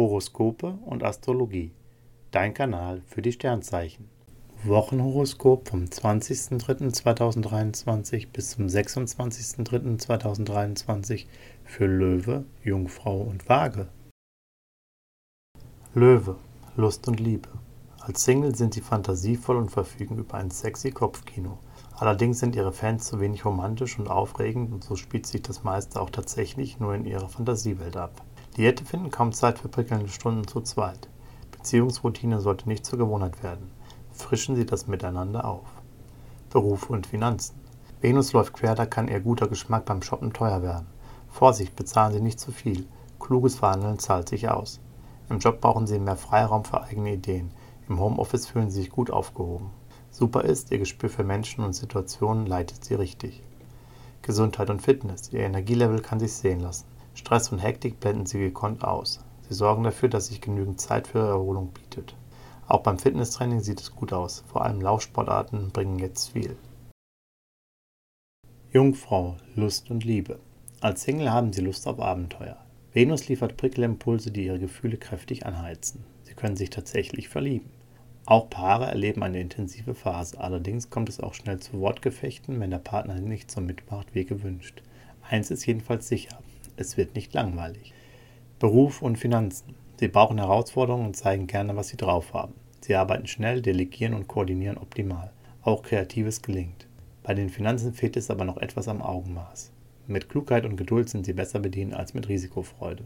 Horoskope und Astrologie. Dein Kanal für die Sternzeichen. Wochenhoroskop vom 20.03.2023 bis zum 26.03.2023 für Löwe, Jungfrau und Waage. Löwe, Lust und Liebe. Als Single sind sie fantasievoll und verfügen über ein sexy Kopfkino. Allerdings sind ihre Fans zu wenig romantisch und aufregend und so spielt sich das meiste auch tatsächlich nur in ihrer Fantasiewelt ab. Diäte finden kaum Zeit für prickelnde Stunden zu zweit. Beziehungsroutine sollte nicht zur Gewohnheit werden. Frischen Sie das Miteinander auf. Beruf und Finanzen. Venus läuft quer, da kann Ihr guter Geschmack beim Shoppen teuer werden. Vorsicht, bezahlen Sie nicht zu viel. Kluges Verhandeln zahlt sich aus. Im Job brauchen Sie mehr Freiraum für eigene Ideen. Im Homeoffice fühlen Sie sich gut aufgehoben. Super ist, Ihr Gespür für Menschen und Situationen leitet Sie richtig. Gesundheit und Fitness. Ihr Energielevel kann sich sehen lassen. Stress und Hektik blenden Sie gekonnt aus. Sie sorgen dafür, dass sich genügend Zeit für Erholung bietet. Auch beim Fitnesstraining sieht es gut aus. Vor allem Laufsportarten bringen jetzt viel. Jungfrau, Lust und Liebe. Als Single haben Sie Lust auf Abenteuer. Venus liefert Prickelimpulse, die Ihre Gefühle kräftig anheizen. Sie können sich tatsächlich verlieben. Auch Paare erleben eine intensive Phase, allerdings kommt es auch schnell zu Wortgefechten, wenn der Partner nicht so mitmacht wie gewünscht. Eins ist jedenfalls sicher, es wird nicht langweilig. Beruf und Finanzen. Sie brauchen Herausforderungen und zeigen gerne, was sie drauf haben. Sie arbeiten schnell, delegieren und koordinieren optimal. Auch Kreatives gelingt. Bei den Finanzen fehlt es aber noch etwas am Augenmaß. Mit Klugheit und Geduld sind sie besser bedient als mit Risikofreude.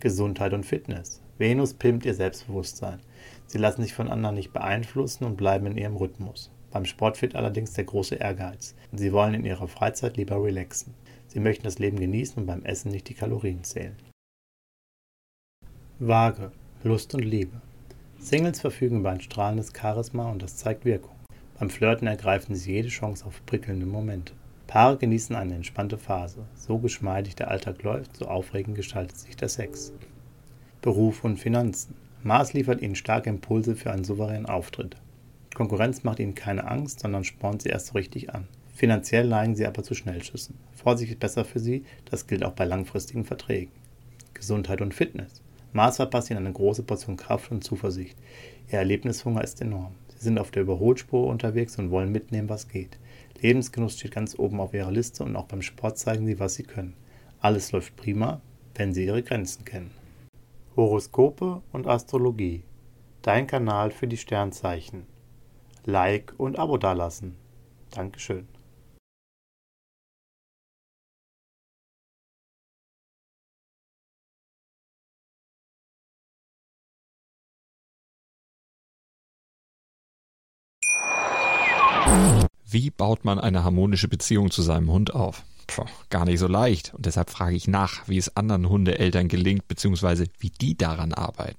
Gesundheit und Fitness. Venus pimmt ihr Selbstbewusstsein. Sie lassen sich von anderen nicht beeinflussen und bleiben in ihrem Rhythmus. Beim Sport fehlt allerdings der große Ehrgeiz. Sie wollen in ihrer Freizeit lieber relaxen. Sie möchten das Leben genießen und beim Essen nicht die Kalorien zählen. Waage, Lust und Liebe. Singles verfügen über ein strahlendes Charisma und das zeigt Wirkung. Beim Flirten ergreifen sie jede Chance auf prickelnde Momente. Paare genießen eine entspannte Phase. So geschmeidig der Alltag läuft, so aufregend gestaltet sich der Sex. Beruf und Finanzen. Mars liefert ihnen starke Impulse für einen souveränen Auftritt. Konkurrenz macht ihnen keine Angst, sondern spornt sie erst so richtig an. Finanziell neigen sie aber zu Schnellschüssen. Vorsicht ist besser für sie, das gilt auch bei langfristigen Verträgen. Gesundheit und Fitness. Mars verpasst ihnen eine große Portion Kraft und Zuversicht. Ihr Erlebnishunger ist enorm. Sie sind auf der Überholspur unterwegs und wollen mitnehmen, was geht. Lebensgenuss steht ganz oben auf ihrer Liste und auch beim Sport zeigen sie, was sie können. Alles läuft prima, wenn sie ihre Grenzen kennen. Horoskope und Astrologie. Dein Kanal für die Sternzeichen. Like und Abo dalassen. Dankeschön. Wie baut man eine harmonische Beziehung zu seinem Hund auf? Puh, gar nicht so leicht. Und deshalb frage ich nach, wie es anderen Hundeeltern gelingt, beziehungsweise wie die daran arbeiten.